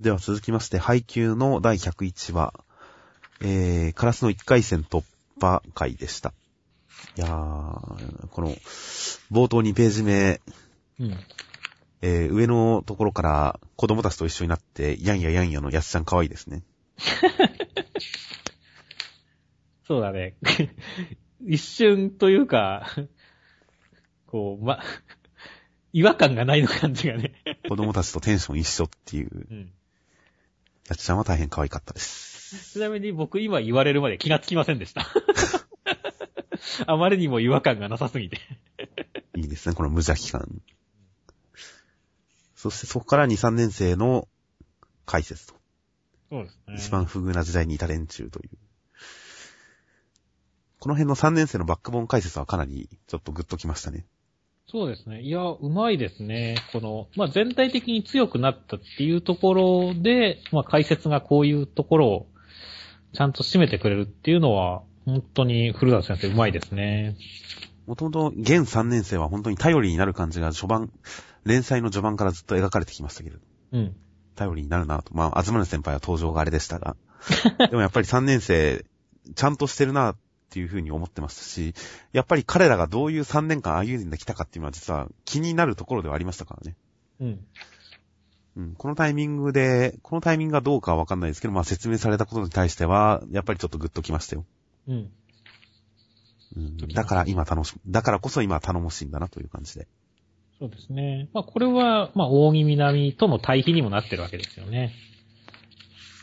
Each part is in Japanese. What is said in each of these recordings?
では続きまして、配給の第101話、えー、カラスの1回戦突破回でした。いやー、この、冒頭2ページ目、うん。えー、上のところから子供たちと一緒になって、やんややんやのやつちゃん可愛いですね。そうだね。一瞬というか、こう、ま、違和感がないの感じがね。子供たちとテンション一緒っていう、うん。やつちゃんは大変可愛かったです。ちなみに僕今言われるまで気がつきませんでした。あまりにも違和感がなさすぎて。いいですね、この無邪気感。そしてそこから2、3年生の解説と。そうですね。一番不遇な時代にいた連中という。この辺の3年生のバックボーン解説はかなりちょっとグッときましたね。そうですね。いや、うまいですね。この、まあ、全体的に強くなったっていうところで、まあ、解説がこういうところをちゃんと締めてくれるっていうのは、本当に古田先生うまいですね。もともと現3年生は本当に頼りになる感じが序盤、連載の序盤からずっと描かれてきましたけれど。うん。頼りになるなと。まあ、あずまる先輩は登場があれでしたが。でもやっぱり3年生、ちゃんとしてるなっていうふうに思ってましたし、やっぱり彼らがどういう3年間歩んできたかっていうのは実は気になるところではありましたからね。うん。うん、このタイミングで、このタイミングがどうかはわかんないですけど、まあ説明されたことに対しては、やっぱりちょっとグッときましたよ。うん。うん、だから今楽し、だからこそ今頼もしいんだなという感じで。そうですね。まあ、これは、まあ、大木南との対比にもなってるわけですよね。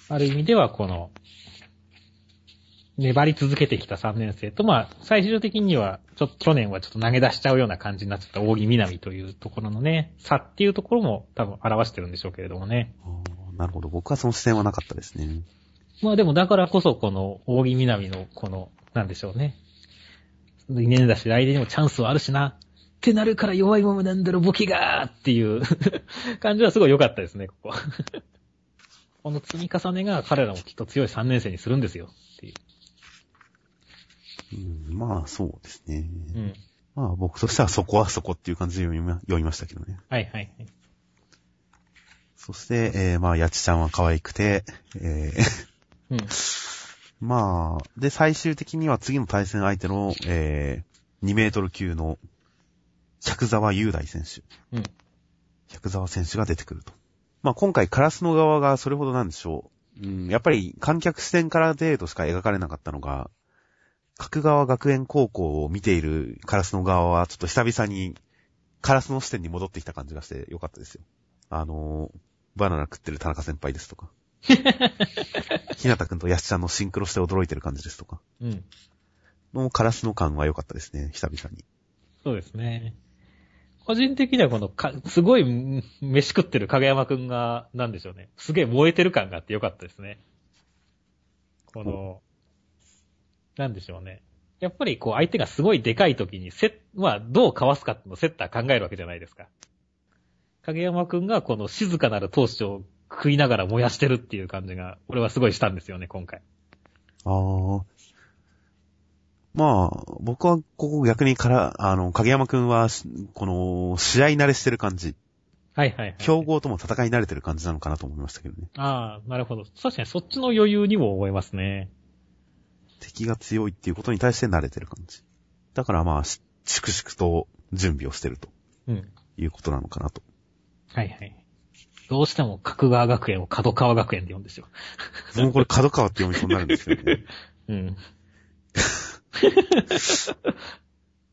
ある意味では、この、粘り続けてきた3年生と、まあ、最終的には、ちょっと去年はちょっと投げ出しちゃうような感じになっちゃった大木南というところのね、差っていうところも多分表してるんでしょうけれどもね。なるほど。僕はその視点はなかったですね。まあでもだからこそこの大木南のこの、なんでしょうね。2年だし来年にもチャンスはあるしな。ってなるから弱いままなんだろ、ボケがーっていう 感じはすごい良かったですね、ここ。この積み重ねが彼らもきっと強い3年生にするんですよ。まあそうですね。うん。まあ僕としてはそこはそこっていう感じで読みま読みましたけどね。はいはいはい。そして、えー、まあ、やちちゃんは可愛くて、えー、うん。まあ、で、最終的には次の対戦相手の、えー、2メートル級の、百沢雄大選手。うん。百沢選手が出てくると。まあ、今回カラスの側がそれほどなんでしょう。うん、やっぱり観客視点から程度しか描かれなかったのが、角川学園高校を見ているカラスの側は、ちょっと久々にカラスの視点に戻ってきた感じがしてよかったですよ。あのー、バナナ食ってる田中先輩ですとか。ひなたくんとやしちゃんのシンクロして驚いてる感じですとか。うん。のカラスの感は良かったですね、久々に。そうですね。個人的にはこのか、すごいん飯食ってる影山くんが、なんでしょうね。すげえ燃えてる感があってよかったですね。この、なんでしょうね。やっぱりこう相手がすごいでかい時にセッ、まあどうかわすかってのをセッター考えるわけじゃないですか。影山くんがこの静かなる闘志を食いながら燃やしてるっていう感じが、俺はすごいしたんですよね、今回。あー。まあ、僕はここ逆にから、あの、影山くんは、しこの、試合慣れしてる感じ、はいはい、はい。競合とも戦い慣れてる感じなのかなと思いましたけどね。ああ、なるほど。確かにそっちの余裕にも思いますね。敵が強いっていうことに対して慣れてる感じ。だからまあ、し粛々と準備をしてるとうん。いうことなのかなと。はいはい。どうしても角川学園を角川学園で読んですよ。もうこれ角川って読みそうになるんですよね。うん。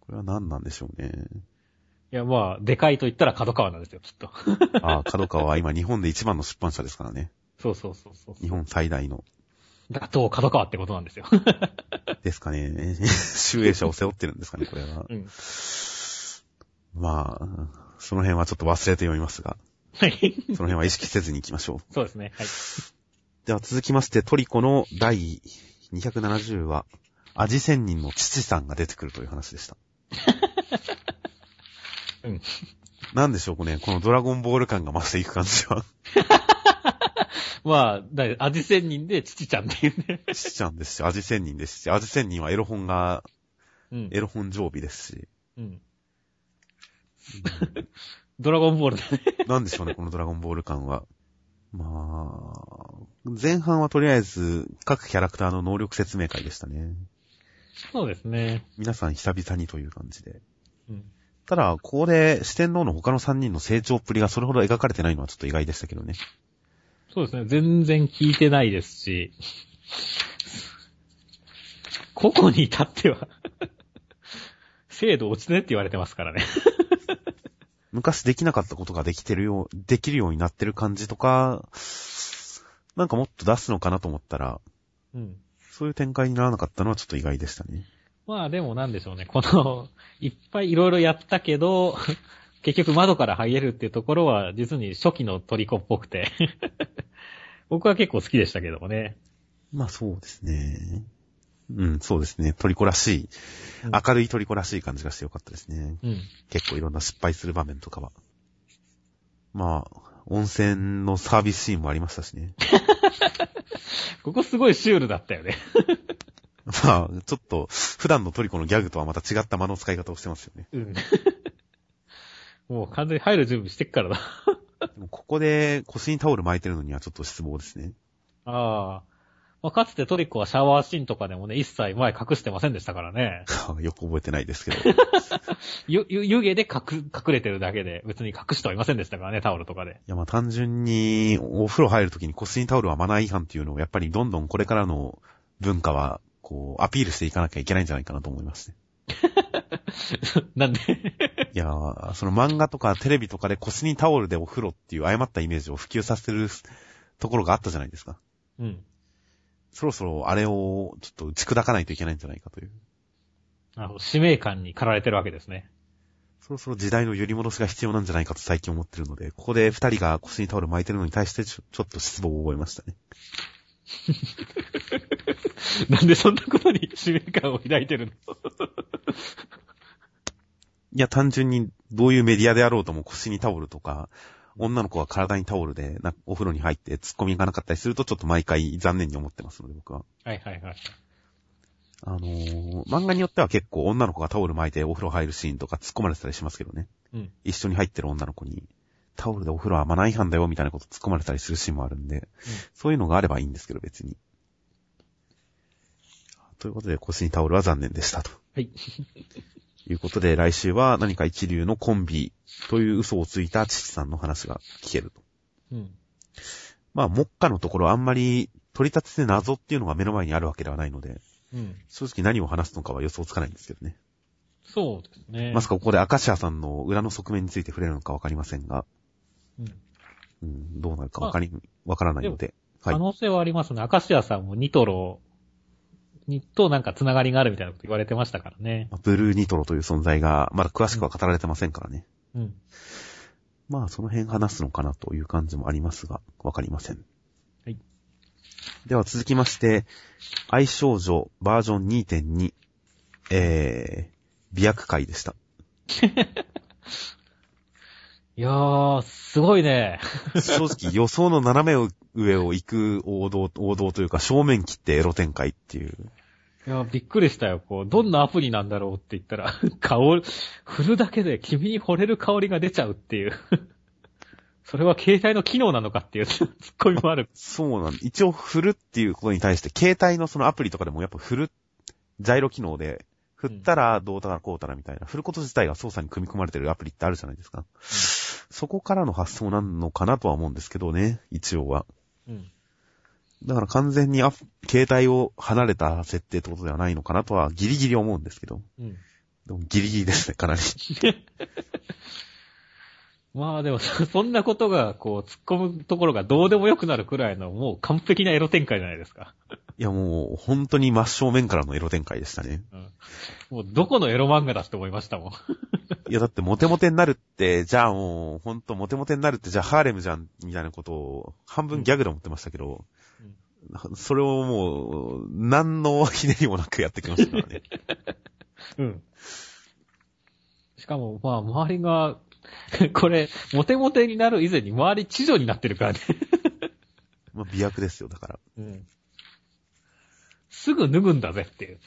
これは何なんでしょうね。いや、まあ、でかいと言ったら角川なんですよ、きっと。ああ、角川は今日本で一番の出版社ですからね。そうそうそうそう。日本最大の。打倒角川ってことなんですよ。ですかね。集英社を背負ってるんですかね、これは。うん。まあ、その辺はちょっと忘れて読みますが、はい。その辺は意識せずに行きましょう。そうですね。はい。では続きまして、トリコの第270話、味仙人の父さんが出てくるという話でした。うん。なんでしょうかね、このドラゴンボール感が増していく感じは。まあ、だ味仙人で父ちゃんっていうね。父ちゃんですし、味仙人ですし、味仙人はエロ本が、うん。エロ本常備ですし、うん。ドラゴンボールだね。なんでしょうね、このドラゴンボール感は。まあ、前半はとりあえず各キャラクターの能力説明会でしたね。そうですね。皆さん久々にという感じで。うん。ただ、ここで四天王の他の3人の成長っぷりがそれほど描かれてないのはちょっと意外でしたけどね。そうですね。全然聞いてないですし、個々に至っては、精度落ちてねって言われてますからね。昔できなかったことができてるよう、できるようになってる感じとか、なんかもっと出すのかなと思ったら、うん。そういう展開にならなかったのはちょっと意外でしたね。まあでもなんでしょうね。この、いっぱいいろいろやったけど、結局窓から入れるっていうところは、実に初期のトリコっぽくて。僕は結構好きでしたけどもね。まあそうですね。うん、そうですね。トリコらしい、うん明るいトリコらしい感じがしてよかったですね。うん。結構いろんな失敗する場面とかは。まあ、温泉のサービスシーンもありましたしね。ここすごいシュールだったよね。まあ、ちょっと、普段のトリコのギャグとはまた違った間の使い方をしてますよね。うん。もう完全に入る準備してっからだ。でもここで腰にタオル巻いてるのにはちょっと失望ですね。ああ。まあ、かつてトリコはシャワーシーンとかでもね、一切前隠してませんでしたからね。よく覚えてないですけど。ゆ、ゆ、湯気で隠、隠れてるだけで、別に隠してはいませんでしたからね、タオルとかで。いやまあ単純に、お風呂入るときに腰にタオルはマナー違反っていうのをやっぱりどんどんこれからの文化は、こう、アピールしていかなきゃいけないんじゃないかなと思いますね。なんでいやーその漫画とかテレビとかで腰にタオルでお風呂っていう誤ったイメージを普及させるところがあったじゃないですか。うん。そろそろあれをちょっと打ち砕かないといけないんじゃないかという。あの、使命感に駆られてるわけですね。そろそろ時代の揺り戻しが必要なんじゃないかと最近思ってるので、ここで二人が腰にタオル巻いてるのに対してちょちょっと失望を覚えましたね。なんでそんなことに使命感を抱いてるの？いや、単純にどういうメディアであろうとも腰にタオルとか、女の子が体にタオルでなお風呂に入って突っ込みがなかったりするとちょっと毎回残念に思ってますので僕は。はいはいはい。あのー漫画によっては結構女の子がタオル巻いてお風呂入るシーンとか突っ込まれてたりしますけどね。うん。一緒に入ってる女の子に、タオルでお風呂はマナー違反だよみたいなこと突っ込まれたりするシーンもあるんで、そういうのがあればいいんですけど別に。ということで腰にタオルは残念でしたと。はい。いうことで、来週は何か一流のコンビという嘘をついた父さんの話が聞けると。うん。まあ、目下のところあんまり取り立てて謎っていうのが目の前にあるわけではないので、うん。正直何を話すのかは予想つかないんですけどね。そうですね。まさかここでアカシアさんの裏の側面について触れるのかわかりませんが、うん。うん、どうなるかわかり、わからないので、はい可。能性はありますね。アカシアさんもニトロにとなんかつながりがあるみたいなこと言われてましたからね。ブルーニトロという存在がまだ詳しくは語られてませんからね。うん。まあ、その辺話すのかなという感じもありますが、わかりません。はい。では続きまして、愛少女バージョン2.2、えー、美薬会でした。いやー、すごいね。正直予想の斜め上を行く王道、王道というか正面切ってエロ展開っていう。いや、びっくりしたよ。こう、どんなアプリなんだろうって言ったら、香り、振るだけで君に惚れる香りが出ちゃうっていう。それは携帯の機能なのかっていう ツッコミもある。そうなん一応振るっていうことに対して、携帯のそのアプリとかでもやっぱ振る、ジャイロ機能で、振ったらどうたらこうたらみたいな、振ること自体が操作に組み込まれてるアプリってあるじゃないですか。そこからの発想なのかなとは思うんですけどね、一応は。うん。だから完全に携帯を離れた設定ってことではないのかなとはギリギリ思うんですけど。うん。でもギリギリですね、かなり。まあでも、そそんなことが、こう、突っ込むところがどうでもよくなるくらいの、もう完璧なエロ展開じゃないですか。いやもう、本当に真正面からのエロ展開でしたね。うん。もう、どこのエロ漫画だって思いましたもん。いやだってモテモテになるって、じゃあもう、ほんとモテモテになるって、じゃあハーレムじゃん、みたいなことを、半分ギャグで思ってましたけど、それをもう、何のひねりもなくやってきましたからね。うん。しかも、まあ、周りが、これ、モテモテになる以前に周り知女になってるからね。まあ、美薬ですよ、だから。うん。すぐ脱ぐんだぜっていう。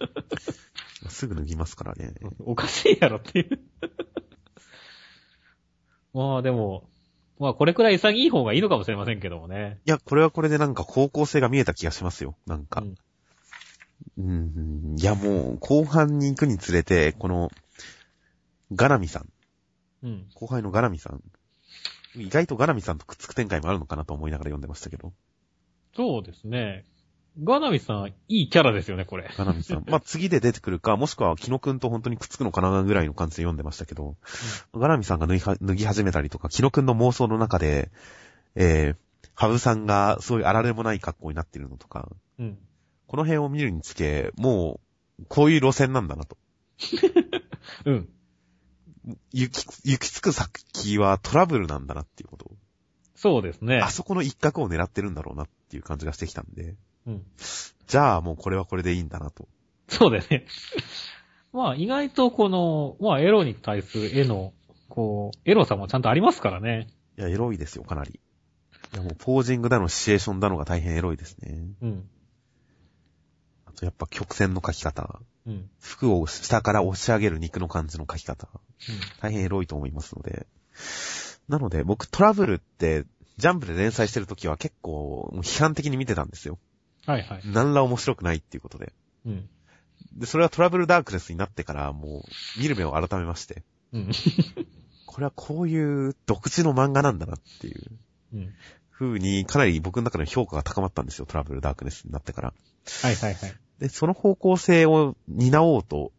すぐ脱ぎますからね。おかしいやろっていう。まあでも、まあこれくらい潔い方がいいのかもしれませんけどもね。いや、これはこれでなんか方向性が見えた気がしますよ。なんか。うんうん、いやもう、後半に行くにつれて、この、ガナミさん、うん。後輩のガナミさん、意外とガナミさんとくっつく展開もあるのかなと思いながら読んでましたけど、そうですね。ガナミさん、いいキャラですよね、これ。ガナミさん。まあ、次で出てくるか、もしくは、キノくんと本当にくっつくのかなぐらいの感じで読んでましたけど、ガナミさんが脱ぎは脱ぎ始めたりとか、キノくんの妄想の中で、えー、ハブさんがそういうあられもない格好になってるのとか、うん。この辺を見るにつけ、もう、こういう路線なんだなと。うん。行き、行き着く先はトラブルなんだなっていうことを。そうですね。あそこの一角を狙ってるんだろうなっていう感じがしてきたんで、うん。じゃあもうこれはこれでいいんだなと。そうですね。まあ意外とこの、まあエロに対する絵の、こう、エロさもちゃんとありますからね。いや、エロいですよ、かなり。いや、もうポージングだの、シチュエーションだのが大変エロいですね。うん。あとやっぱ曲線の描き方。うん。うん。服を下から押し上げる肉の感じの描き方。大変エロいと思いますので。なので、僕トラブルって、ジャンプで連載してる時は結構、批判的に見てたんですよ。はいはい。何ら面白くないっていうことで。うん。で、それはトラブルダークネスになってから、もう、見る目を改めまして。うん。これはこういう独自の漫画なんだなっていううん。風に、かなり僕の中での評価が高まったんですよ、トラブルダークネスになってから。はいはいはい。で、その方向性を担おうと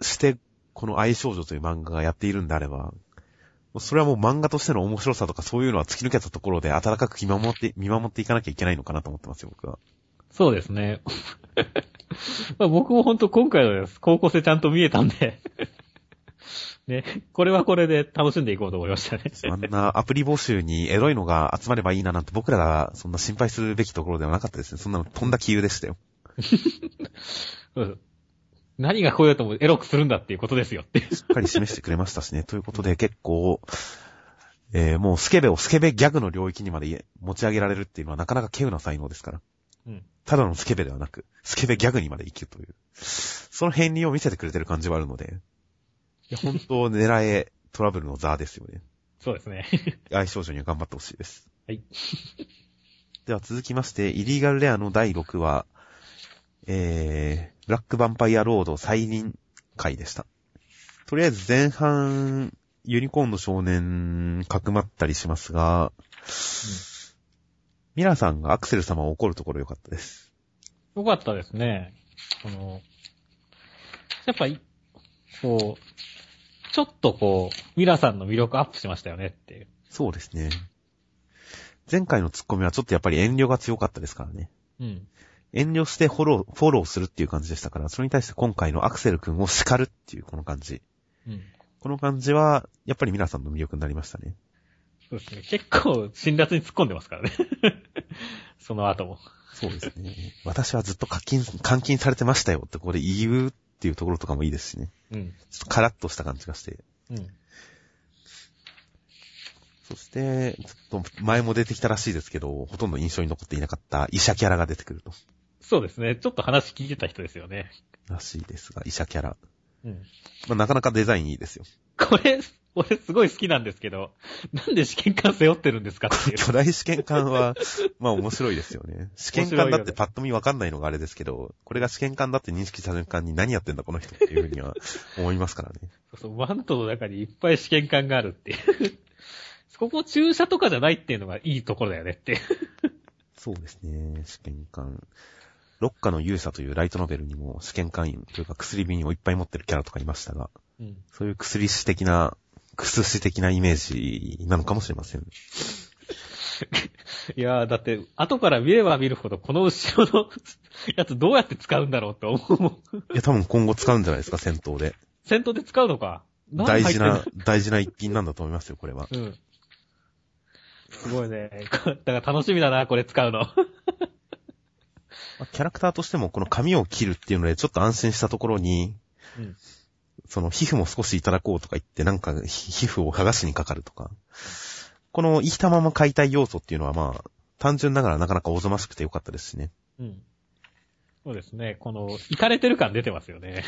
して、この愛少女という漫画がやっているんであれば、それはもう漫画としての面白さとかそういうのは突き抜けたところで温かく見守って、見守っていかなきゃいけないのかなと思ってますよ、僕は。そうですね。まあ僕も本当今回の高校生ちゃんと見えたんで、ね、これはこれで楽しんでいこうと思いましたね。あんなアプリ募集にエロいのが集まればいいななんて僕らがそんな心配するべきところではなかったですね。そんなの飛んだ気由でしたよ。うん何がこういうともエロくするんだっていうことですよって。しっかり示してくれましたしね。ということで結構、えー、もうスケベをスケベギャグの領域にまで持ち上げられるっていうのはなかなか稀有な才能ですから。うん。ただのスケベではなく、スケベギャグにまで行くという。その片鱗を見せてくれてる感じはあるので。いや、本当狙えトラブルのザーですよね。そうですね。愛少女には頑張ってほしいです。はい。では続きまして、イリーガルレアの第6話、えー、ブラックヴァンパイアロード再臨回でした。とりあえず前半、ユニコーンの少年、かくまったりしますが、ミラさんがアクセル様を怒るところ良かったです。よかったですね。この、やっぱり、こう、ちょっとこう、ミラさんの魅力アップしましたよねっていう。そうですね。前回のツッコミはちょっとやっぱり遠慮が強かったですからね。うん。遠慮してフォロー、フォローするっていう感じでしたから、それに対して今回のアクセル君を叱るっていうこの感じ。うん。この感じは、やっぱり皆さんの魅力になりましたね。そうですね。結構、辛辣に突っ込んでますからね。その後も。そうですね。私はずっと課金、監禁されてましたよってここで言うっていうところとかもいいですしね。うん。ちょっとカラッとした感じがして。うん。そして、ちょっと前も出てきたらしいですけど、ほとんど印象に残っていなかった医者キャラが出てくると。そうですね。ちょっと話聞いてた人ですよね。らしいですが、医者キャラ。うん。まあ、なかなかデザインいいですよ。これ、俺すごい好きなんですけど、なんで試験官背負ってるんですかっていう。巨大試験官は、まあ面白いですよね。試験官だってパッと見わかんないのがあれですけど、これが試験官だって認識される間に何やってんだこの人っていうふうには思いますからね。そうそう、マントの中にいっぱい試験官があるっていう。ここ注射とかじゃないっていうのがいいところだよねって。そうですね、試験官。六花の勇者というライトノベルにも試験官員というか薬瓶をいっぱい持ってるキャラとかいましたが、うん。そういう薬師的な、薬師的なイメージなのかもしれません。いやー、だって、後から見れば見るほど、この後ろの やつどうやって使うんだろうって思うもん。いや、多分今後使うんじゃないですか、戦闘で。戦闘で使うのか。大事な大事な一品なんだと思いますよ、これは。のうん。すごいね。だから楽しみだな、これ使うの。まあキャラクターとしてもこの髪を切るっていうのでちょっと安心したところに、うん。その皮膚も少しいただこうとか言ってなんかひ皮膚を剥がしにかかるとか。この生きたまま解体要素っていうのはまあ、単純ながらなかなかおぞましくてよかったですしね。うん。そうですね。この、イかれてる感出てますよね。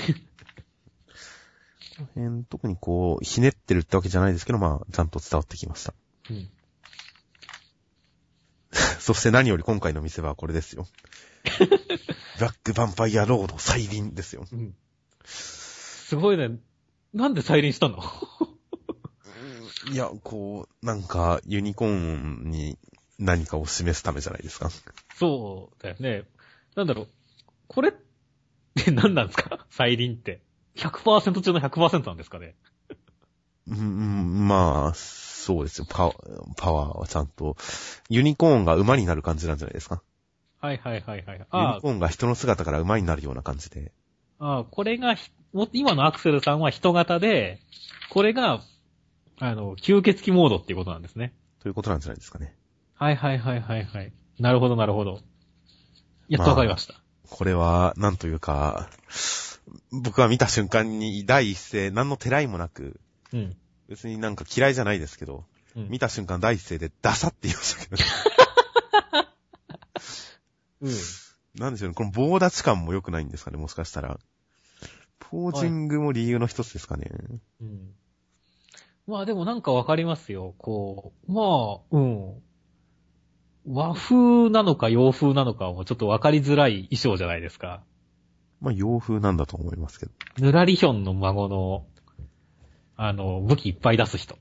えー特にこう、ひねってるってわけじゃないですけど、まあ、ちゃんと伝わってきました。うん。そして何より今回の店はこれですよ。ブラックヴァンパイアロード再臨ですよ。うん。すごいね。なんで再臨したの？いや、こう、なんか、ユニコーンに何かを示すためじゃないですか。そうだよね。なんだろう。これって何なんですか？再臨って。100%中の100%なんですかね？うんうん、まあ、そうですよ。パワーはちゃんと、ユニコーンが馬になる感じなんじゃないですか？はいはいはいはい。ユあニコーンが人の姿から馬になるような感じで。あ、ああこれが今のアクセルさんは人型で、これが、あの、吸血鬼モードっていうことなんですね。ということなんじゃないですかね。はいはいはいはいはい。なるほどなるほど。やっとわかりました。これは、なんというか、僕は見た瞬間に第一声、何のてらいもなく、うん。別になんか嫌いじゃないですけど、うん見た瞬間第一声でダサって言いましたけど、うん。なんでしょうね、この棒立ち感も良くないんですかね、もしかしたら。ポージングも理由の一つですかね。うん。まあでもなんかわかりますよ。こう、まあ、うん。和風なのか洋風なのかもちょっとわかりづらい衣装じゃないですか。まあ洋風なんだと思いますけど。ぬらりひょんの孫の、あの、武器いっぱい出す人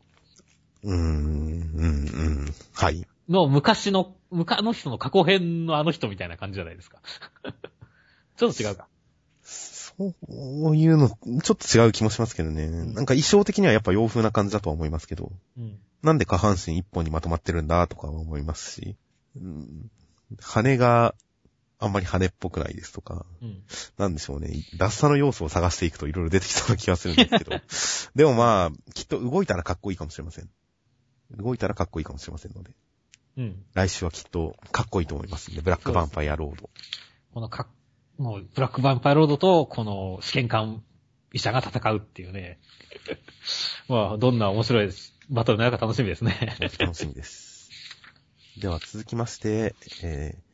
うーん、うん、うん。はい。の昔の、昔の人の過去編のあの人みたいな感じじゃないですか。ちょっと違うか。そういうの、ちょっと違う気もしますけどね。なんか衣装的にはやっぱ洋風な感じだとは思いますけど。うん。なんで下半身一本にまとまってるんだとかは思いますし。うん、羽があんまり羽っぽくないですとか。うん。なんでしょうね。脱差の要素を探していくといろいろ出てきそうな気がするんですけど。でもまあ、きっと動いたらかっこいいかもしれません。動いたらかっこいいかもしれませんので。うん。来週はきっとかっこいいと思いますんで、ブラックヴァンパイアロード。このか、もう、ブラックヴァンパイアロードと、この試験官医者が戦うっていうね。まあ、どんな面白いバトルになるか楽しみですね。楽しみです。では続きまして、えー、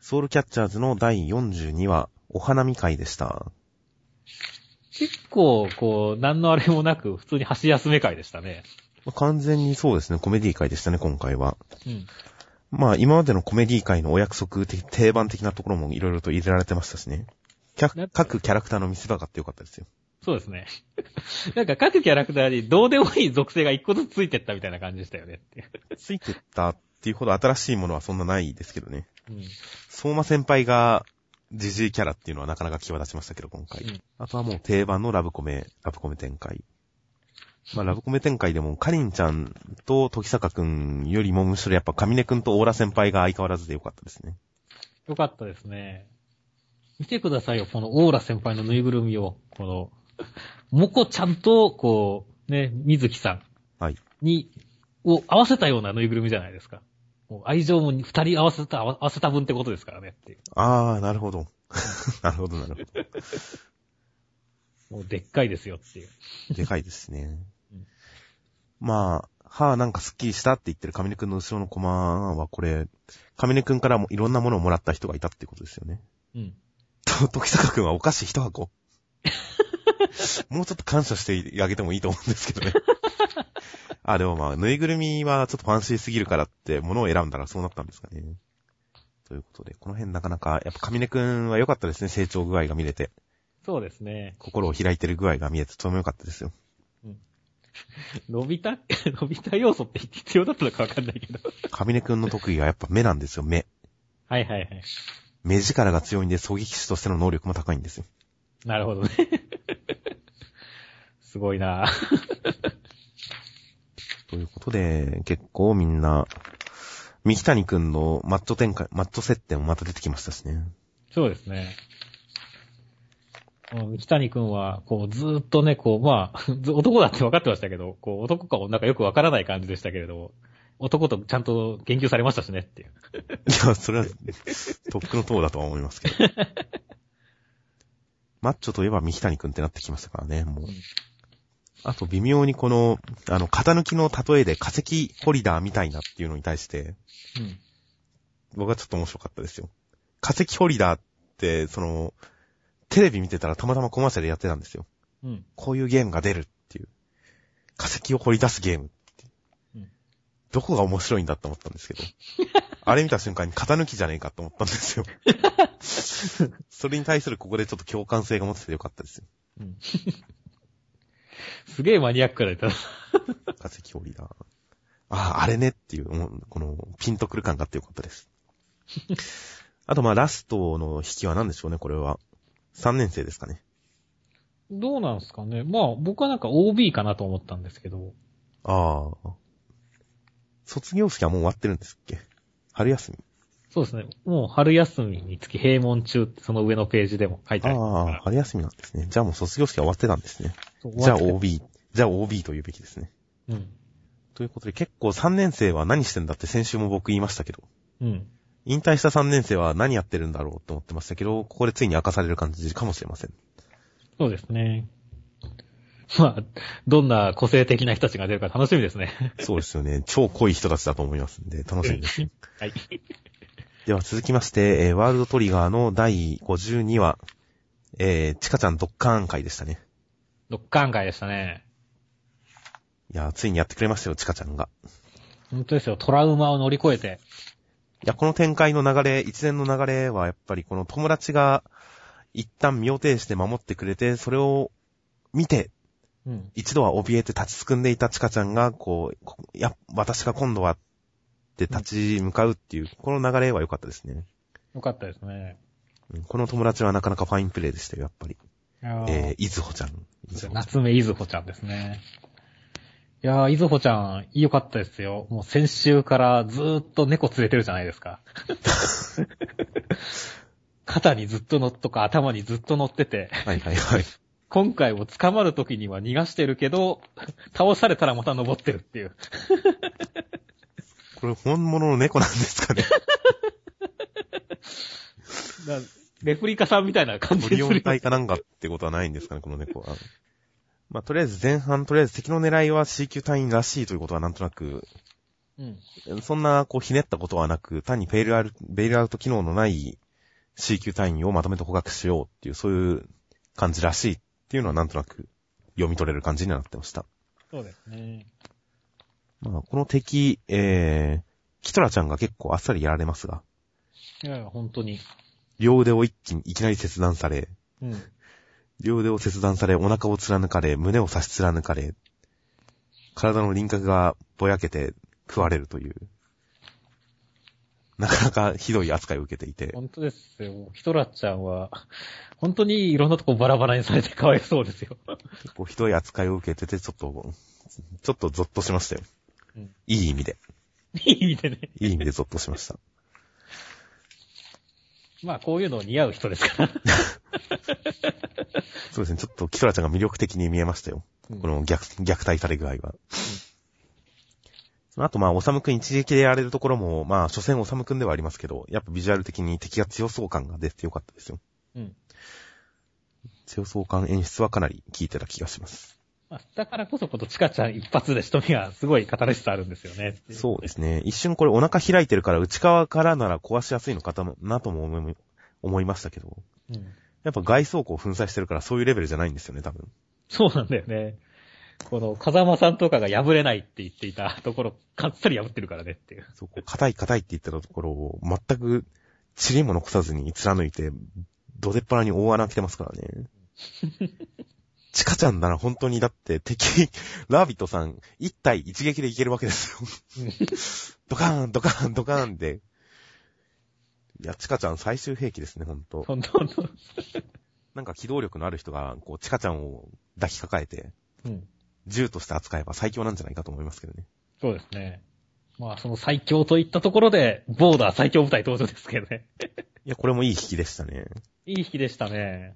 ソウルキャッチャーズの第42話、お花見会でした。結構、こう、何のあれもなく、普通に箸休め会でしたね。まあ完全にそうですね、コメディ会でしたね、今回は。うん。まあ、今までのコメディ界のお約束的、定番的なところもいろいろと入れられてましたしね。各キャラクターの見せ場があってよかったですよ。そうですね。なんか各キャラクターにどうでもいい属性が一個ずつついてったみたいな感じでしたよね。ついてったっていうほど新しいものはそんなないですけどね。うん。相馬先輩が、ジジイキャラっていうのはなかなか際立ちましたけど、今回。うんあとはもう定番のラブコメ、ラブコメ展開。まあ、ラブコメ展開でも、カリンちゃんと時坂くんよりもむしろやっぱカミネくんとオーラ先輩が相変わらずでよかったですね。よかったですね。見てくださいよ、このオーラ先輩のぬいぐるみを。この、モコちゃんと、こう、ね、水木さんはい。に、を合わせたようなぬいぐるみじゃないですか。もう愛情も二人合わせた、合わせた分ってことですからねっていう。あー、なるほど。なるほど、なるほ もうでっかいですよっていう。ど。でかいですねうん。まあ、はあ、なんかスッキリしたって言ってるカミネくんの後ろのコマはこれ、カミネくんからもいろんなものをもらった人がいたってことですよね。うん。と、時坂くんはお菓子一箱。もうちょっと感謝してあげてもいいと思うんですけどね。あ、でもまあ、ぬいぐるみはちょっとファンシーすぎるからって物を選んだらそうなったんですかね。ということで、この辺なかなか、やっぱカミネくんは良かったですね、成長具合が見れて。そうですね。心を開いてる具合が見えてとても良かったですよ。伸びた、伸びた要素って必要だったのかわかんないけど。カミネくんの得意はやっぱ目なんですよ、目。はいはいはい。目力が強いんで狙撃手としての能力も高いんですよ。なるほどね。すごいなということで、結構みんな、三木谷くんのマッチョ展開、マッチョ接点もまた出てきましたしね。そうですね。うん北谷くんは、こう、ずーっとね、こう、まあ、ず男だって分かってましたけど、こう、男か女かよく分からない感じでしたけれども、男とちゃんと言及されましたしねっていう。いや、それは、とっくの塔だとは思いますけど。マッチョといえば三木谷くんってなってきましたからね、もううん。あと、微妙にこの、あの、型抜きの例えで化石ホリダーみたいなっていうのに対して、うん。僕はちょっと面白かったですよ。化石ホリダーって、その、テレビ見てたらたまたまコマーシャルやってたんですよ。うん。こういうゲームが出るっていう。化石を掘り出すゲームっていううんどこが面白いんだって思ったんですけど。あれ見た瞬間に型抜きじゃねえかって思ったんですよ。それに対するここでちょっと共感性が持っててよかったですよ。うん。すげえマニアックな歌だ。化石掘りだ。ああ、あれねっていうこの、ピンとくる感があってよかったです。あと、まあ、ラストの引きは何でしょうね、これは。3年生ですかね。どうなんすかね。まあ、僕はなんか OB かなと思ったんですけど。ああ。卒業式はもう終わってるんですっけ？春休みそうですね。もう春休みにつき閉門中ってその上のページでも書いてありますからああ、春休みなんですね。じゃあもう卒業式は終わってたんですね。じゃあ OB。じゃあ OB と言うべきですね。うん。ということで結構3年生は何してんだって先週も僕言いましたけど、うん。引退した3年生は何やってるんだろうと思ってましたけど、ここでついに明かされる感じかもしれません。そうですね。まあ、どんな個性的な人たちが出るか楽しみですね。そうですよね。超濃い人たちだと思いますんで、楽しみです。はい。では続きまして、えーワールドトリガーの第52話、えー、チカちゃんドッカーン会でしたね。ドッカン会でしたね。いやー、ついにやってくれましたよ、チカちゃんが。本当ですよ。トラウマを乗り越えて。いや、この展開の流れ、一連の流れはやっぱりこの友達が一旦身を挺して守ってくれて、それを見て、うん。一度は怯えて立ちすくんでいたチカちゃんが、こう、こいや、私が今度はって立ち向かうっていう、この流れは良かったですね。よかったですね。うんこの友達はなかなかファインプレーでしたよ、やっぱり。えー。いずほちゃん夏目いずほちゃんですね。いやー、いずほちゃん、良かったですよ。もう先週からずーっと猫連れてるじゃないですか。肩にずっと乗っとか頭にずっと乗ってて、はいはいはい。今回も捕まる時には逃がしてるけど、倒されたらまた登ってるっていう。これ本物の猫なんですかね。だレプリカさんみたいな感じオリオン。体かなんかってことはないんですかね、この猫は。まあ、とりあえず前半、とりあえず敵の狙いは C 級隊員らしいということはなんとなく、うん。そんな、こう、ひねったことはなく、単にベイルアウト、ベイルアウト機能のない C 級隊員をまとめて捕獲しようっていう、そういう感じらしいっていうのはなんとなく読み取れる感じにはなってました。そうですね。まあ、この敵、えー、キトラちゃんが結構あっさりやられますが、いやいや、本当に。両腕を一気にいきなり切断され、うん。両腕を切断され、お腹を貫かれ、胸を差し貫かれ、体の輪郭がぼやけて食われるという、なかなかひどい扱いを受けていて、本当ですよ。ヒトラちゃんは、本当にいろんなとこバラバラにされてかわいそうですよ。結構ひどい扱いを受けてて、ちょっと、ちょっとゾッとしましたよ。うんいい意味で。いい意味でね。いい意味でゾッとしました。まあ、こういうの似合う人ですから。そうですね、ちょっとキトラちゃんが魅力的に見えましたよ。この虐虐待され具合は。その後、まあ、おさむくん一撃でやられるところも、まあ、所詮おさむくんではありますけど、やっぱビジュアル的に敵が強そう感が出てよかったですよ。うん。強そう感演出はかなり効いてた気がします。まあ、だからこそことチカちゃん一発で仕留めがすごい語らしさあるんですよね。そうですね。一瞬これお腹開いてるから内側からなら壊しやすいのかなとも思い思いましたけど、うん。やっぱ外装庫を粉砕してるからそういうレベルじゃないんですよね、多分。そうなんだよね。この、風間さんとかが破れないって言っていたところ、かっさり破ってるからねっていう。そう、硬い硬いって言ってたところを全く塵も残さずに貫いて、どでっぱらに大穴開けてますからね。チカちゃんなら本当にだって敵、ラービットさん一体一撃でいけるわけですよ。ドカーン、ドカーン、ドカーンって。いや、チカちゃん最終兵器ですね、ほんと。本当の。なんか機動力のある人が、こう、チカちゃんを抱きかかえて、うん。銃として扱えば最強なんじゃないかと思いますけどね。そうですね。まあ、その最強といったところで、ボーダー最強部隊登場ですけどね。いや、これもいい引きでしたね。いい引きでしたね。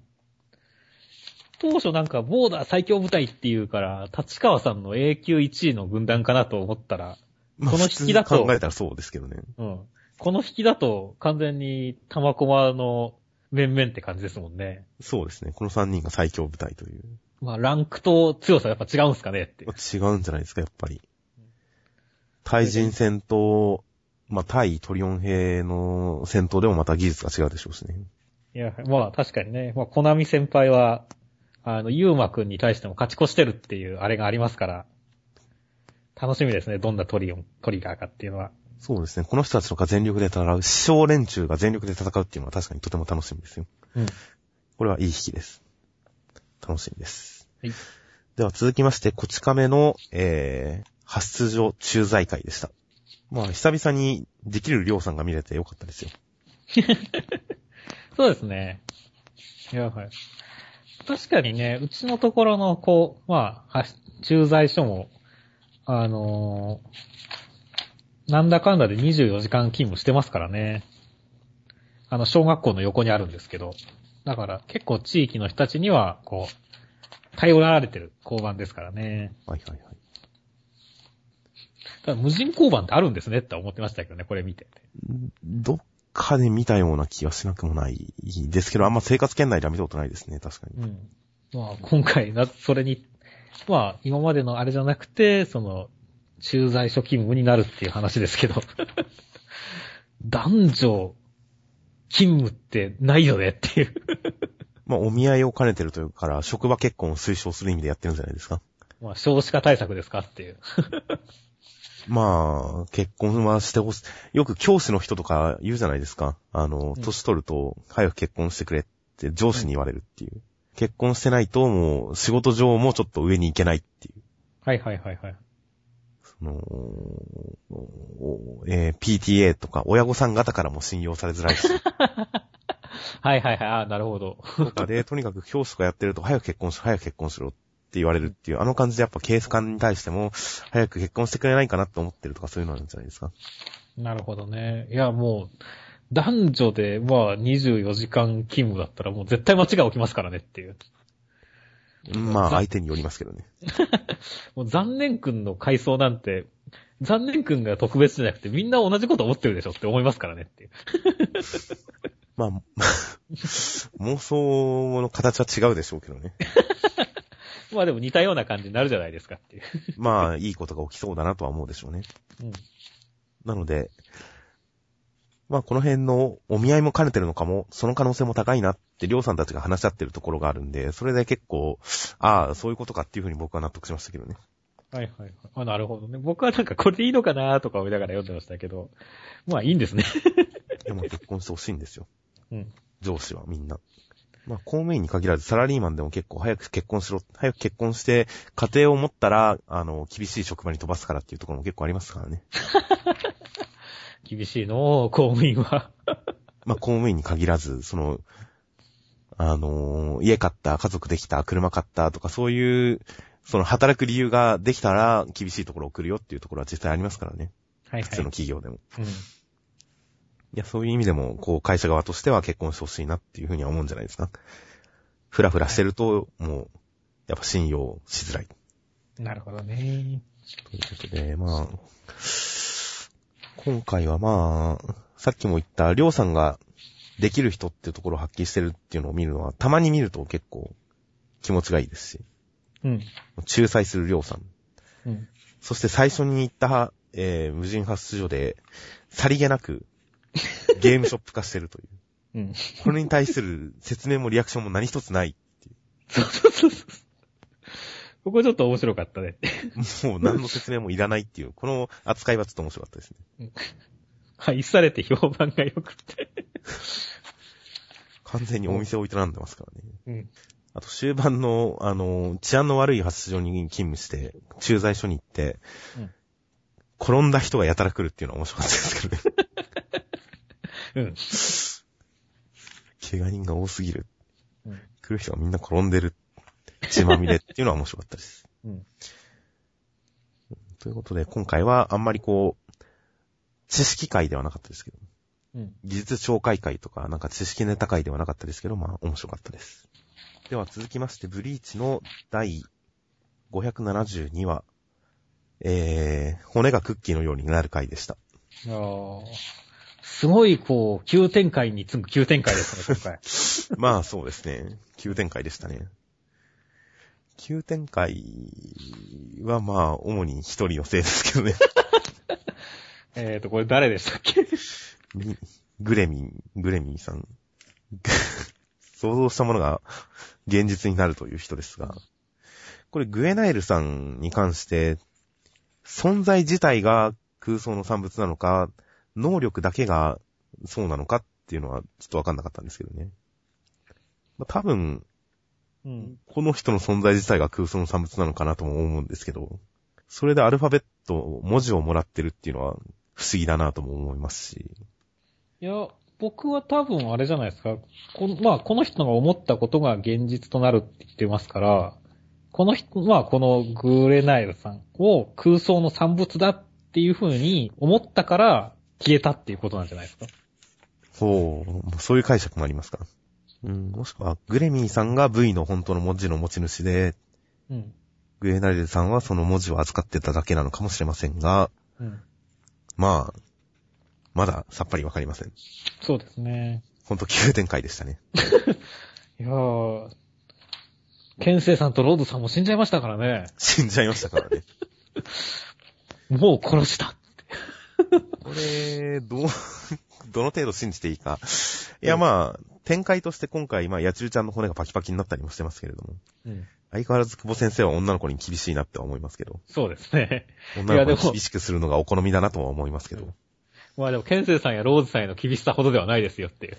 当初なんか、ボーダー最強部隊っていうから、立川さんの A 級1位の軍団かなと思ったら、まあ、この引きだと考えたらそうですけどね。うん。この引きだと、完全に玉駒の面々って感じですもんね。そうですね。この3人が最強部隊という。まあ、ランクと強さやっぱ違うんすかねって。違うんじゃないですか、やっぱり。対人戦と、まあ、対トリオン兵の戦闘でもまた技術が違うでしょうしね。いや、まあ確かにね、まあ、コナミ先輩は、あの、ユーマくんに対しても勝ち越してるっていうあれがありますから、楽しみですね。どんなトリオン、トリガーかっていうのは。そうですね。この人たちとか全力で戦う、師匠連中が全力で戦うっていうのは確かにとても楽しみですよ。うん。これはいい引きです。楽しみです。はい。では続きまして、こち亀の、えー、発出所駐在会でした。まあ、久々にできるりょうさんが見れてよかったですよ。そうですね。いや、はい。確かにね、うちのところの、こう、まあ、は駐在所も、あのーなんだかんだで24時間勤務してますからね。あの、小学校の横にあるんですけど。だから、結構地域の人たちには、こう、頼られてる交番ですからね。はいはいはい。ただ無人交番ってあるんですねって思ってましたけどね、これ見て。どっかで見たような気がしなくもないですけど、あんま生活圏内では見たことないですね、確かに。うん。まあ、今回な、それに、まあ、今までのあれじゃなくて、その、駐在所勤務になるっていう話ですけど、男女勤務ってないよねっていう。まあ、お見合いを兼ねてるというから、職場結婚を推奨する意味でやってるんじゃないですか。まあ、少子化対策ですかっていう。まあ、結婚はしてほしい。よく教師の人とか言うじゃないですか。あのうん、年取ると、早く結婚してくれって上司に言われるっていう。結婚してないと、もう、仕事上もちょっと上に行けないっていう。はいはいはいはい。その、おえー PTA とか、親御さん方からも信用されづらいし。はいはいはい。ああ、なるほど。とかで、とにかく教師とかやってると、早く結婚しろ、早く結婚しろって言われるっていう、あの感じでやっぱ警官に対しても、早く結婚してくれないかなって思ってるとか、そういうのあるんじゃないですか？なるほどね。いや、もう、男女で、まあ、24時間勤務だったらもう絶対間違い起きますからねっていう。まあ、相手によりますけどね。もう残念くんの回想なんて、残念くんが特別じゃなくてみんな同じこと思ってるでしょって思いますからねっていう。まあ、妄想の形は違うでしょうけどね。まあでも似たような感じになるじゃないですかっていう。まあ、いいことが起きそうだなとは思うでしょうね。うん。なので、まあ、この辺のお見合いも兼ねてるのかも、その可能性も高いなって、りょうさんたちが話し合ってるところがあるんで、それで結構、ああ、そういうことかっていうふうに僕は納得しましたけどね。はいはいはい。あ、なるほどね。僕はなんかこれでいいのかなとか思いながら読んでましたけど、まあいいんですね。でも結婚してほしいんですよ。うん。上司はみんな。まあ、公務員に限らずサラリーマンでも結構早く結婚しろ、早く結婚して、家庭を持ったら、あの、厳しい職場に飛ばすからっていうところも結構ありますからね。厳しいの公務員は。まあ、公務員に限らず、その、あのー家買った、家族できた、車買ったとか、そういう、その働く理由ができたら厳しいところを来るよっていうところは実際ありますからね。はい普通の企業でも。うん。いや、そういう意味でも、こう、会社側としては結婚してほしいなっていうふうには思うんじゃないですか。ふらふらしてると、もう、やっぱ信用しづらい。なるほどね。ということで、まあ、今回はまあ、さっきも言った、りょうさんができる人っていうところを発揮してるっていうのを見るのは、たまに見ると結構気持ちがいいですし、うん。仲裁するりょうさん。うん。そして最初に言った、えー、無人発出所で、さりげなく、ゲームショップ化してるという。うん。これに対する説明もリアクションも何一つない。そうそうそうそう。ここちょっと面白かったね。もう何の説明もいらないっていう、この扱いはちょっと面白かったですね。愛されて評判が良くて。完全にお店を営んでますからね。うん。あと終盤の、あの、治安の悪い発出所に勤務して、駐在所に行って、うん転んだ人がやたら来るっていうのは面白かったですけどね。うん。怪我人が多すぎる。うん。来る人がみんな転んでる。血まみれっていうのは面白かったです。うん。ということで、今回はあんまりこう、知識会ではなかったですけど、うん。技術紹介会とか、なんか知識ネタ会ではなかったですけど、まあ面白かったです。では続きまして、ブリーチの第572話、えー、骨がクッキーのようになる回でした。あーすごい、こう、急展開に次ぐ急展開ですね、今回。まあそうですね。急展開でしたね。急展開はまあ、主に一人のせいですけどね。えーと、これ誰でしたっけ？にグレミン、グレミンさん。想像したものが現実になるという人ですが、これグエナエルさんに関して、存在自体が空想の産物なのか、能力だけがそうなのかっていうのはちょっとわかんなかったんですけどね。まあ、多分、うん。この人の存在自体が空想の産物なのかなとも思うんですけど、それでアルファベット、文字をもらってるっていうのは不思議だなとも思いますし、いや、僕は多分あれじゃないですか。このまあ、この人が思ったことが現実となるって言ってますから、この人、まあ、このグレナイルさんを空想の産物だっていう風に思ったから消えたっていうことなんじゃないですか？ほう、そういう解釈もありますか。うん、もしくは、グレミーさんが V の本当の文字の持ち主で、うん。グエナリルさんはその文字を預かってただけなのかもしれませんが、うん。まあ、まださっぱりわかりません。そうですね。ほんと急展開でしたね。いやー、ケンセイさんとロードさんも死んじゃいましたからね。死んじゃいましたからね。もう殺した。これ、どう、どの程度信じていいか。いやまあ、展開として今回、まあ、ヤチルちゃんの骨がパキパキになったりもしてますけれども、うん。相変わらず久保先生は女の子に厳しいなっては思いますけど、そうですね。女の子に厳しくするのがお好みだなとは思いますけど、まあでも、ケンセイさんやローズさんへの厳しさほどではないですよっていう。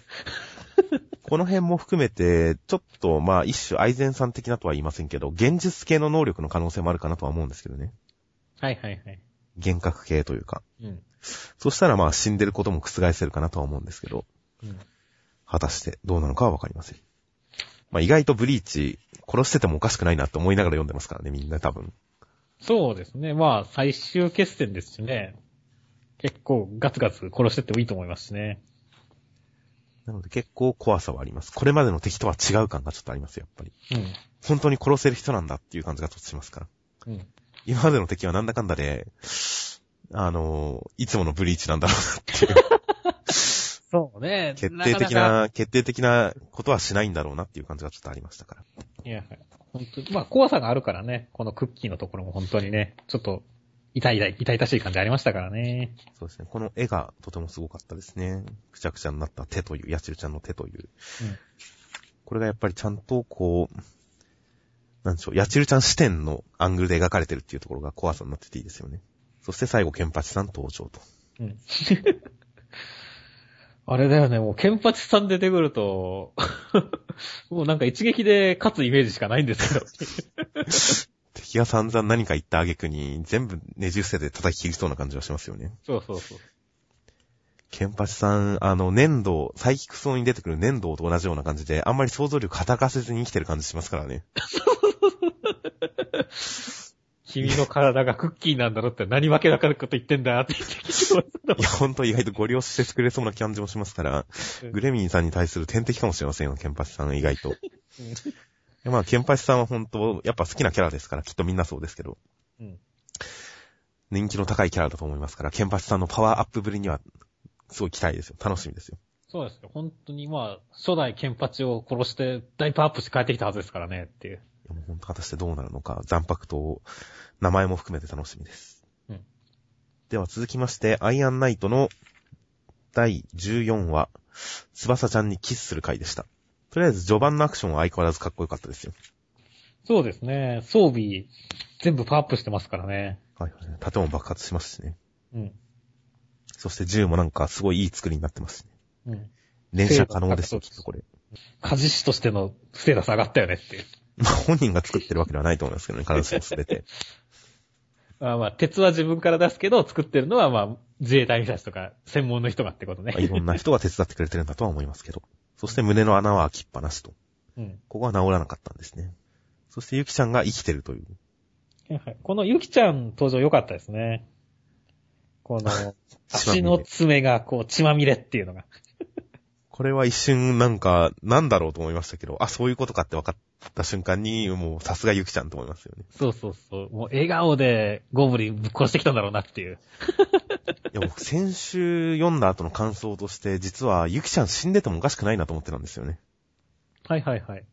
この辺も含めて、ちょっと、まあ、一種、愛禅さん的なとは言いませんけど、現実系の能力の可能性もあるかなとは思うんですけどね。はいはいはい。幻覚系というか。うん。そしたらまあ、死んでることも覆せるかなとは思うんですけど、うん。果たしてどうなのかはわかりません。まあ、意外とブリーチ、殺しててもおかしくないなって思いながら読んでますからね、みんな多分。そうですね。まあ、最終決戦ですしね。結構ガツガツ殺してってもいいと思いますしね。なので結構怖さはあります。これまでの敵とは違う感がちょっとありますよ、やっぱり。うん。本当に殺せる人なんだっていう感じがちょっとしますから。うん。今までの敵はなんだかんだで、あの、いつものブリーチなんだろうなっていう。そうね。決定的なかか決定的なことはしないんだろうなっていう感じがちょっとありましたから。いや、本当にまあ、怖さがあるからね。このクッキーのところも本当にね、ちょっと、痛い痛い、痛々しい感じありましたからね。そうですね。この絵がとてもすごかったですね。くちゃくちゃになった手という、ヤチルちゃんの手という。うんこれがやっぱりちゃんとこう、なんでしょう、ヤチルちゃん視点のアングルで描かれてるっていうところが怖さになってていいですよね。そして最後、ケンパチさん登場と。うん。あれだよね、もう、ケンパチさん出てくると、もうなんか一撃で勝つイメージしかないんですけど。敵が散々何か言った挙句に全部ねじ伏せて叩き切りそうな感じはしますよね。そうそうそう。ケンパチさん、あの、粘土、サイキクソンに出てくる粘土と同じような感じで、あんまり想像力働かせずに生きてる感じしますからね。君の体がクッキーなんだろって何わけわかること言ってんだって言ってきていや、ほんと意外とご利用してくれそうな感じもしますから、グレミンさんに対する天敵かもしれませんよ、ケンパチさん意外と。まあ、ケンパチさんは本当やっぱ好きなキャラですから、きっとみんなそうですけど、うん。人気の高いキャラだと思いますから、ケンパチさんのパワーアップぶりには、すごい期待ですよ。楽しみですよ。そうですよ。本当にまあ、初代ケンパチを殺して大パワーアップして帰ってきたはずですからねっていう。いやもう本当果たしてどうなるのか、残白と名前も含めて楽しみです。うんでは続きまして、アイアンナイトの第14話、翼ちゃんにキスする回でした。とりあえず序盤のアクションは相変わらずかっこよかったですよ。そうですね。装備、全部パワーアップしてますからね。はいはい。建物爆発しますしね。うん。そして銃もなんかすごいいい作りになってますしね。うん。連射可能ですよ、きっとこれ。家事師としてのステータス上がったよねっていう。まあ本人が作ってるわけではないと思いますけどね、必ずしもすべて。まあまあ、鉄は自分から出すけど、作ってるのはまあ、自衛隊の人たちとか、専門の人がってことねまあ。いろんな人が手伝ってくれてるんだとは思いますけど。そして胸の穴は開きっぱなしと。うん。ここは治らなかったんですね。そしてゆきちゃんが生きてるという。はいはいこのゆきちゃん登場良かったですね。この、足の爪がこう血まみれっていうのが。これは一瞬なんか、なんだろうと思いましたけど、あ、そういうことかって分かった瞬間に、もうさすがゆきちゃんと思いますよね。そうそうそう。もう笑顔でゴブリンぶっ殺してきたんだろうなっていう。いや、僕先週読んだ後の感想として、実はゆきちゃん死んでてもおかしくないなと思ってたんですよね。はいはいはい。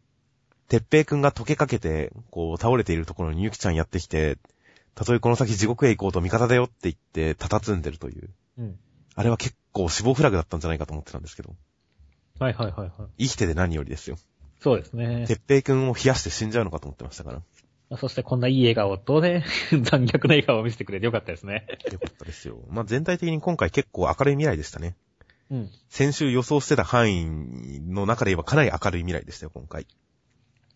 てっぺいくんが溶けかけて、こう、倒れているところにゆきちゃんやってきて、たとえこの先地獄へ行こうと味方だよって言って、佇んでるという。うん。あれは結構死亡フラグだったんじゃないかと思ってたんですけど、はいはいはいはい。生きてて何よりですよ。そうですねて。っぺいくんを冷やして死んじゃうのかと思ってましたから。そしてこんないい笑顔とね、残虐な笑顔を見せてくれてよかったですね。よかったですよ。まあ、全体的に今回結構明るい未来でしたね。うん。先週予想してた範囲の中で言えばかなり明るい未来でしたよ、今回。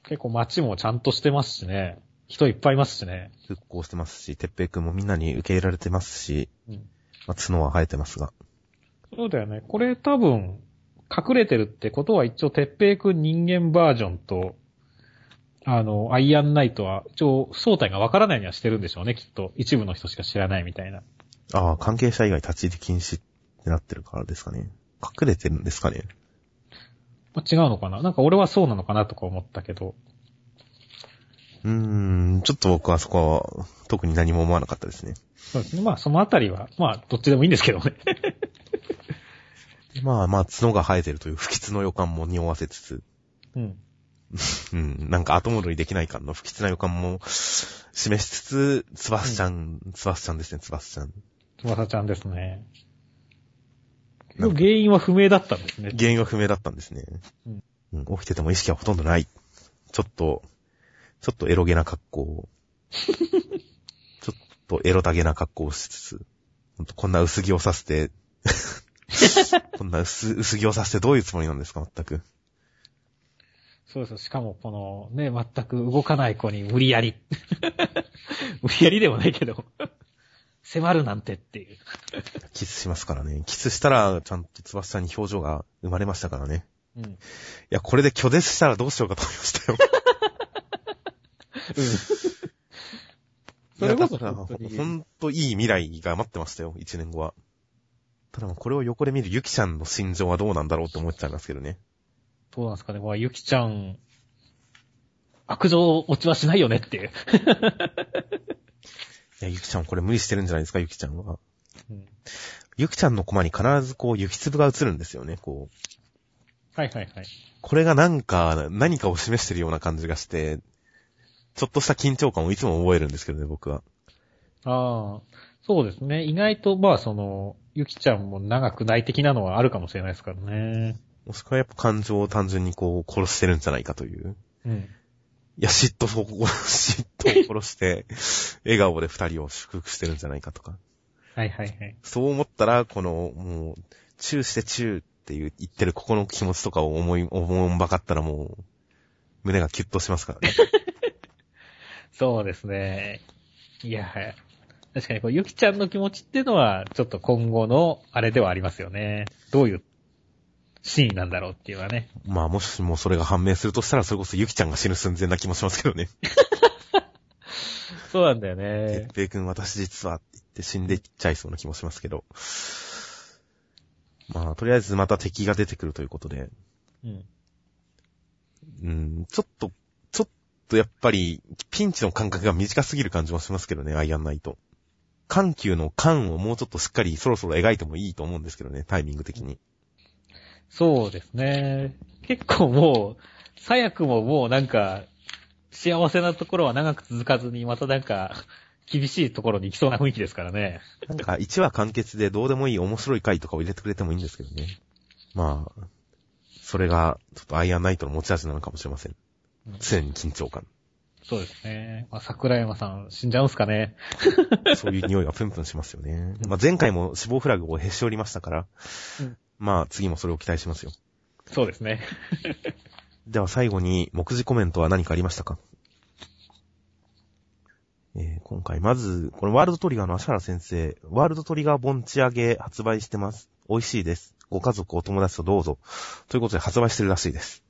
結構街もちゃんとしてますしね。人いっぱいいますしね。復興してますし、てっぺいくんもみんなに受け入れられてますし、うん。まあ、角は生えてますが。そうだよね。これ多分、隠れてるってことは一応、てっぺいくん人間バージョンと、あの、アイアンナイトは、一応、正体がわからないにはしてるんでしょうね、きっと。一部の人しか知らないみたいな。ああ、関係者以外立ち入り禁止ってなってるからですかね。隠れてるんですかね。ま違うのかななんか俺はそうなのかなとか思ったけど。うーん、ちょっと僕はそこは特に何も思わなかったですね。そうですね。まあ、そのあたりは、まあ、どっちでもいいんですけどね。まあまあ、角が生えてるという不吉の予感も匂わせつつ、うん。うん、なんか後戻りできない感の不吉な予感も示しつつ、つばすちゃん、つばすちゃんですね、つばすちゃん。翼ちゃんですね。原因は不明だったんですね。原因は不明だったんですね。うんうん起きてても意識はほとんどない。ちょっと、ちょっとエロゲな格好を。ちょっとエロタゲな格好をしつつ、ほんとこんな薄着をさせて、こんな薄薄着をさせてどういうつもりなんですか、全く。そうです。しかも、この、ね、全く動かない子に無理やり。無理やりでもないけど、迫るなんてっていう。キスしますからね。キスしたら、ちゃんと翼さんに表情が生まれましたからね。うん。いや、これで拒絶したらどうしようかと思いましたよ。それこそ本当にほんといい未来が待ってましたよ、一年後は。ただこれを横で見るゆきちゃんの心情はどうなんだろうって思っちゃいますけどね。どうなんですかね。まあ、ゆきちゃん、悪情落ちはしないよねっていう。いや、ゆきちゃんこれ無理してるんじゃないですか、ゆきちゃんは。うんゆきちゃんのコマに必ずこう、雪粒が映るんですよね、こう。はいはいはい。これがなんか、何かを示してるような感じがして、ちょっとした緊張感をいつも覚えるんですけどね、僕は。ああ、そうですね。意外と、まあ、その、ゆきちゃんも長くない的なのはあるかもしれないですからね。もしくはやっぱ感情を単純にこう、殺してるんじゃないかという。うん。いや、嫉妬を、嫉妬を殺して、笑顔で二人を祝福してるんじゃないかとか。はいはいはい。そう思ったら、この、もう、チューしてチューっていう言ってるここの気持ちとかを思い、思うんばかったらもう、胸がキュッとしますからね。そうですね。いや、はい。確かにこう、ゆきちゃんの気持ちっていうのは、ちょっと今後の、あれではありますよね。どういうシーンなんだろうっていうのはね。まあ、もしもそれが判明するとしたら、それこそゆきちゃんが死ぬ寸前な気もしますけどね。そうなんだよてねっ。ぺいくん私実はって言って死んでいっちゃいそうな気もしますけど。まあ、とりあえずまた敵が出てくるということで、うん。うん、ちょっと、ちょっとやっぱり、ピンチの感覚が短すぎる感じもしますけどね、アイアンナイト。緩急の緩をもうちょっとしっかりそろそろ描いてもいいと思うんですけどね、タイミング的に。そうですね。結構もう、早くももうなんか、幸せなところは長く続かずに、またなんか、厳しいところに行きそうな雰囲気ですからね。なんか1話完結でどうでもいい面白い回とかを入れてくれてもいいんですけどね。まあ、それが、ちょっとアイアンナイトの持ち味なのかもしれません。常に緊張感。そうですね。まあ、桜山さん死んじゃうんすかね。そういう匂いがプンプンしますよね。まあ前回も死亡フラグをへし折りましたから、うんまあ次もそれを期待しますよ。そうですね。では最後に、目次コメントは何かありましたか？えー今回、まず、このワールドトリガーの足原先生、ワールドトリガー盆地上げ発売してます。美味しいです。ご家族、お友達とどうぞ。ということで発売してるらしいです。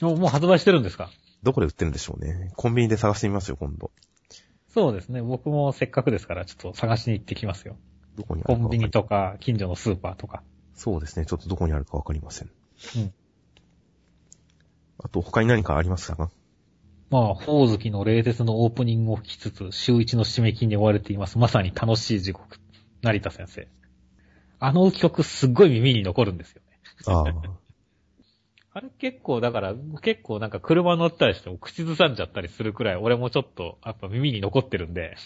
もうもう発売してるんですか？どこで売ってるんでしょうね。コンビニで探してみますよ、今度。そうですね。僕もせっかくですから、ちょっと探しに行ってきますよ。どこにあコンビるかわかりニとか、近所のスーパーとか。そうですね。ちょっとどこにあるかわかりません。うん。あと、他に何かありましたか？まあ、宝月の冷徹のオープニングを聞きつつ、週一の締め切りに追われています。まさに楽しい地獄。成田先生。あの曲すっごい耳に残るんですよね。ああ。あれ結構、だから、結構なんか車乗ったりしても口ずさんじゃったりするくらい、俺もちょっと、やっぱ耳に残ってるんで。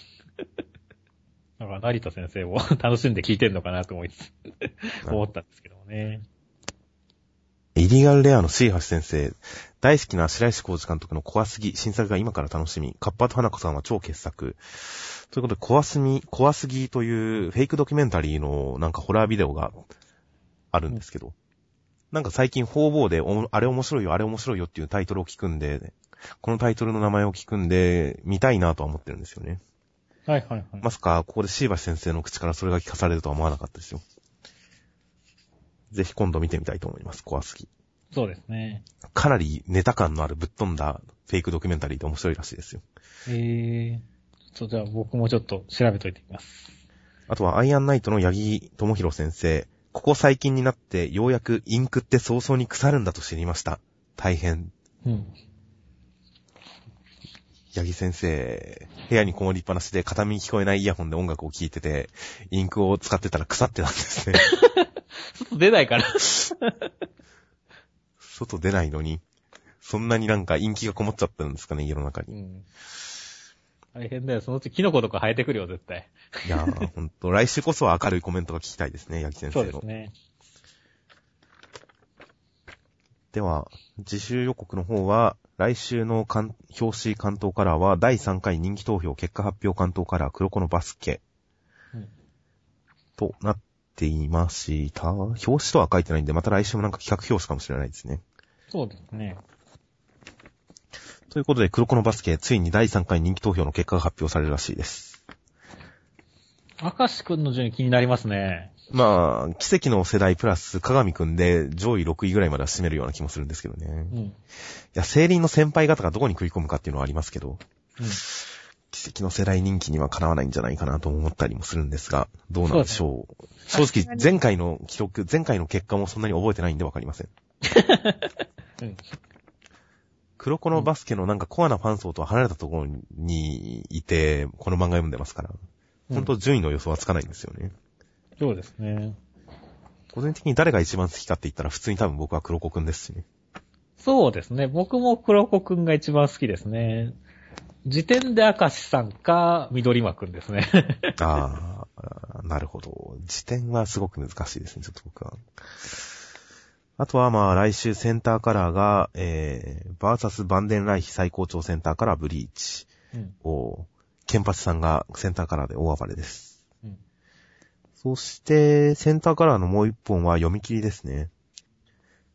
だから、成田先生も 楽しんで聴いてんのかなと思いつつ、思ったんですけどもね。イリガルレアのシーハシ先生、大好きな白石浩二監督の怖すぎ、新作が今から楽しみ、カッパと花子さんは超傑作。ということで、怖すみ、怖すぎというフェイクドキュメンタリーのなんかホラービデオがあるんですけど、なんか最近方々でおあれ面白いよ、あれ面白いよっていうタイトルを聞くんで、このタイトルの名前を聞くんで、見たいなとは思ってるんですよね。はいはいはい。まさか、ここでシーバシ先生の口からそれが聞かされるとは思わなかったですよ。ぜひ今度見てみたいと思います。怖すぎ。そうですね。かなりネタ感のあるぶっ飛んだフェイクドキュメンタリーで面白いらしいですよ。えー。ちょっとじゃあ僕もちょっと調べといてみます。あとは、アイアンナイトの八木智弘先生。ここ最近になって、ようやくインクって早々に腐るんだと知りました。大変。うん。八木先生、部屋にこもりっぱなしで片耳聞こえないイヤホンで音楽を聴いてて、インクを使ってたら腐ってたんですね。外出ないから。外出ないのに、そんなになんか陰気がこもっちゃったんですかね、家の中に。うん。大変だよ。そのうちキノコとか生えてくるよ、絶対。いやー、ほんと、来週こそは明るいコメントが聞きたいですね、八木先そう生の。ですね。では、自習予告の方は、来週の関表紙関東カラーは、第3回人気投票結果発表関東カラー、黒子のバスケうん。となっていました。表紙とは書いてないんで、また来週もなんか企画表紙かもしれないですね。そうですね。ということで、黒子のバスケ、ついに第3回人気投票の結果が発表されるらしいです。明石くんの順位気になりますね。まあ、奇跡の世代プラス、鏡くんで上位6位ぐらいまでは占めるような気もするんですけどね。いうん。や、聖輪の先輩方がどこに食い込むかっていうのはありますけど、うん。奇跡の世代人気にはかなわないんじゃないかなと思ったりもするんですが、どうなんでしょう。正直、前回の記録、前回の結果もそんなに覚えてないんでわかりません。うん。黒子のバスケのなんかコアなファン層とは離れたところにいて、この漫画読んでますから、本当順位の予想はつかないんですよね。そうですね。個人的に誰が一番好きかって言ったら普通に多分僕は黒子くんですしね。そうですね。僕も黒子くんが一番好きですね。時点で明石さんか、緑間くんですね。ああ、なるほど。時点はすごく難しいですね、ちょっと僕は。あとはまあ来週センターカラーが、えー、バーサスバンデンライヒ最高潮センターカラーブリーチうん。を、ケンパチさんがセンターカラーで大暴れです。うん。そして、センターカラーのもう一本は読み切りですね。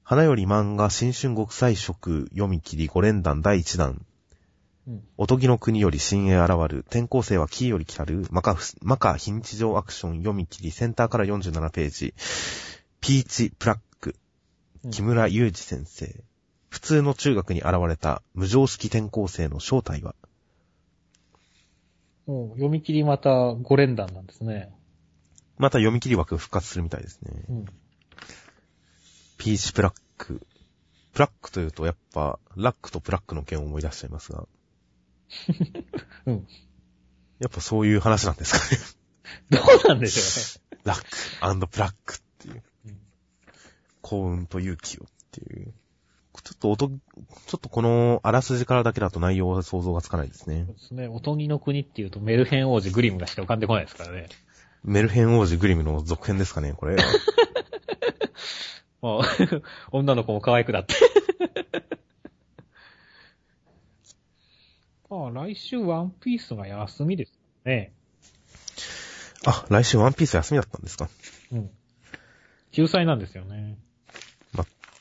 花より漫画新春国際色読み切り5連弾第1弾。うん。おとぎの国より新鋭現る。転校生はキーより来たる。マカフ、マカ非日常アクション読み切り。センターから47ページ。ピーチプラッ木村祐二先生。普通の中学に現れた無常識転校生の正体は？もう読み切りまた5連弾なんですね。また読み切り枠復活するみたいですね。うん。ピーチプラック。プラックというとやっぱ、ラックとプラックの件を思い出しちゃいますが。うん。やっぱそういう話なんですかね。どうなんでしょラックプラックっていう。幸運と勇気をっていう。ちょっと音、ちょっとこのあらすじからだけだと内容は想像がつかないですねそう。ですね。おとぎの国っていうとメルヘン王子グリムがしか浮かんでこないですからね。メルヘン王子グリムの続編ですかね、これ。もう、女の子も可愛くなって。あ あ、来週ワンピースが休みですね。あ、来週ワンピース休みだったんですかうん。救済なんですよね。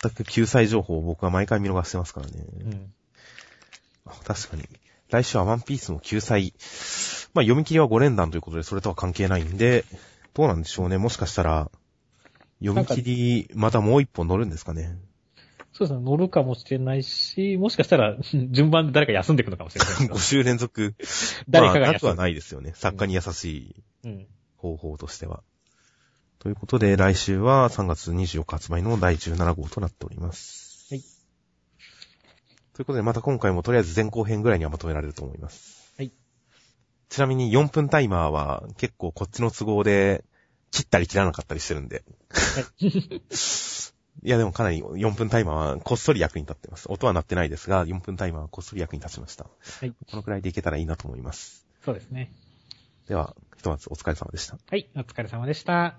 全く救済情報を僕は毎回見逃してますからね。うん。あ確かに。来週はワンピースの救済。まあ読み切りは5連弾ということでそれとは関係ないんで、どうなんでしょうね。もしかしたら、読み切り、またもう一本乗るんですかね。そうですね。乗るかもしれないし、もしかしたら、順番で誰か休んでいくのかもしれない5週連続。誰かがまあ、なくは休む。ないですよね。作家に優しいうん。方法としては。ということで、来週は3月24日発売の第17号となっております。はい。ということで、また今回もとりあえず前後編ぐらいにはまとめられると思います。はい。ちなみに4分タイマーは結構こっちの都合で切ったり切らなかったりしてるんで。いやでもかなり4分タイマーはこっそり役に立ってます。音は鳴ってないですが、4分タイマーはこっそり役に立ちました。はい。このくらいでいけたらいいなと思います。そうですね。では、ひとまずお疲れ様でした。はい。お疲れ様でした。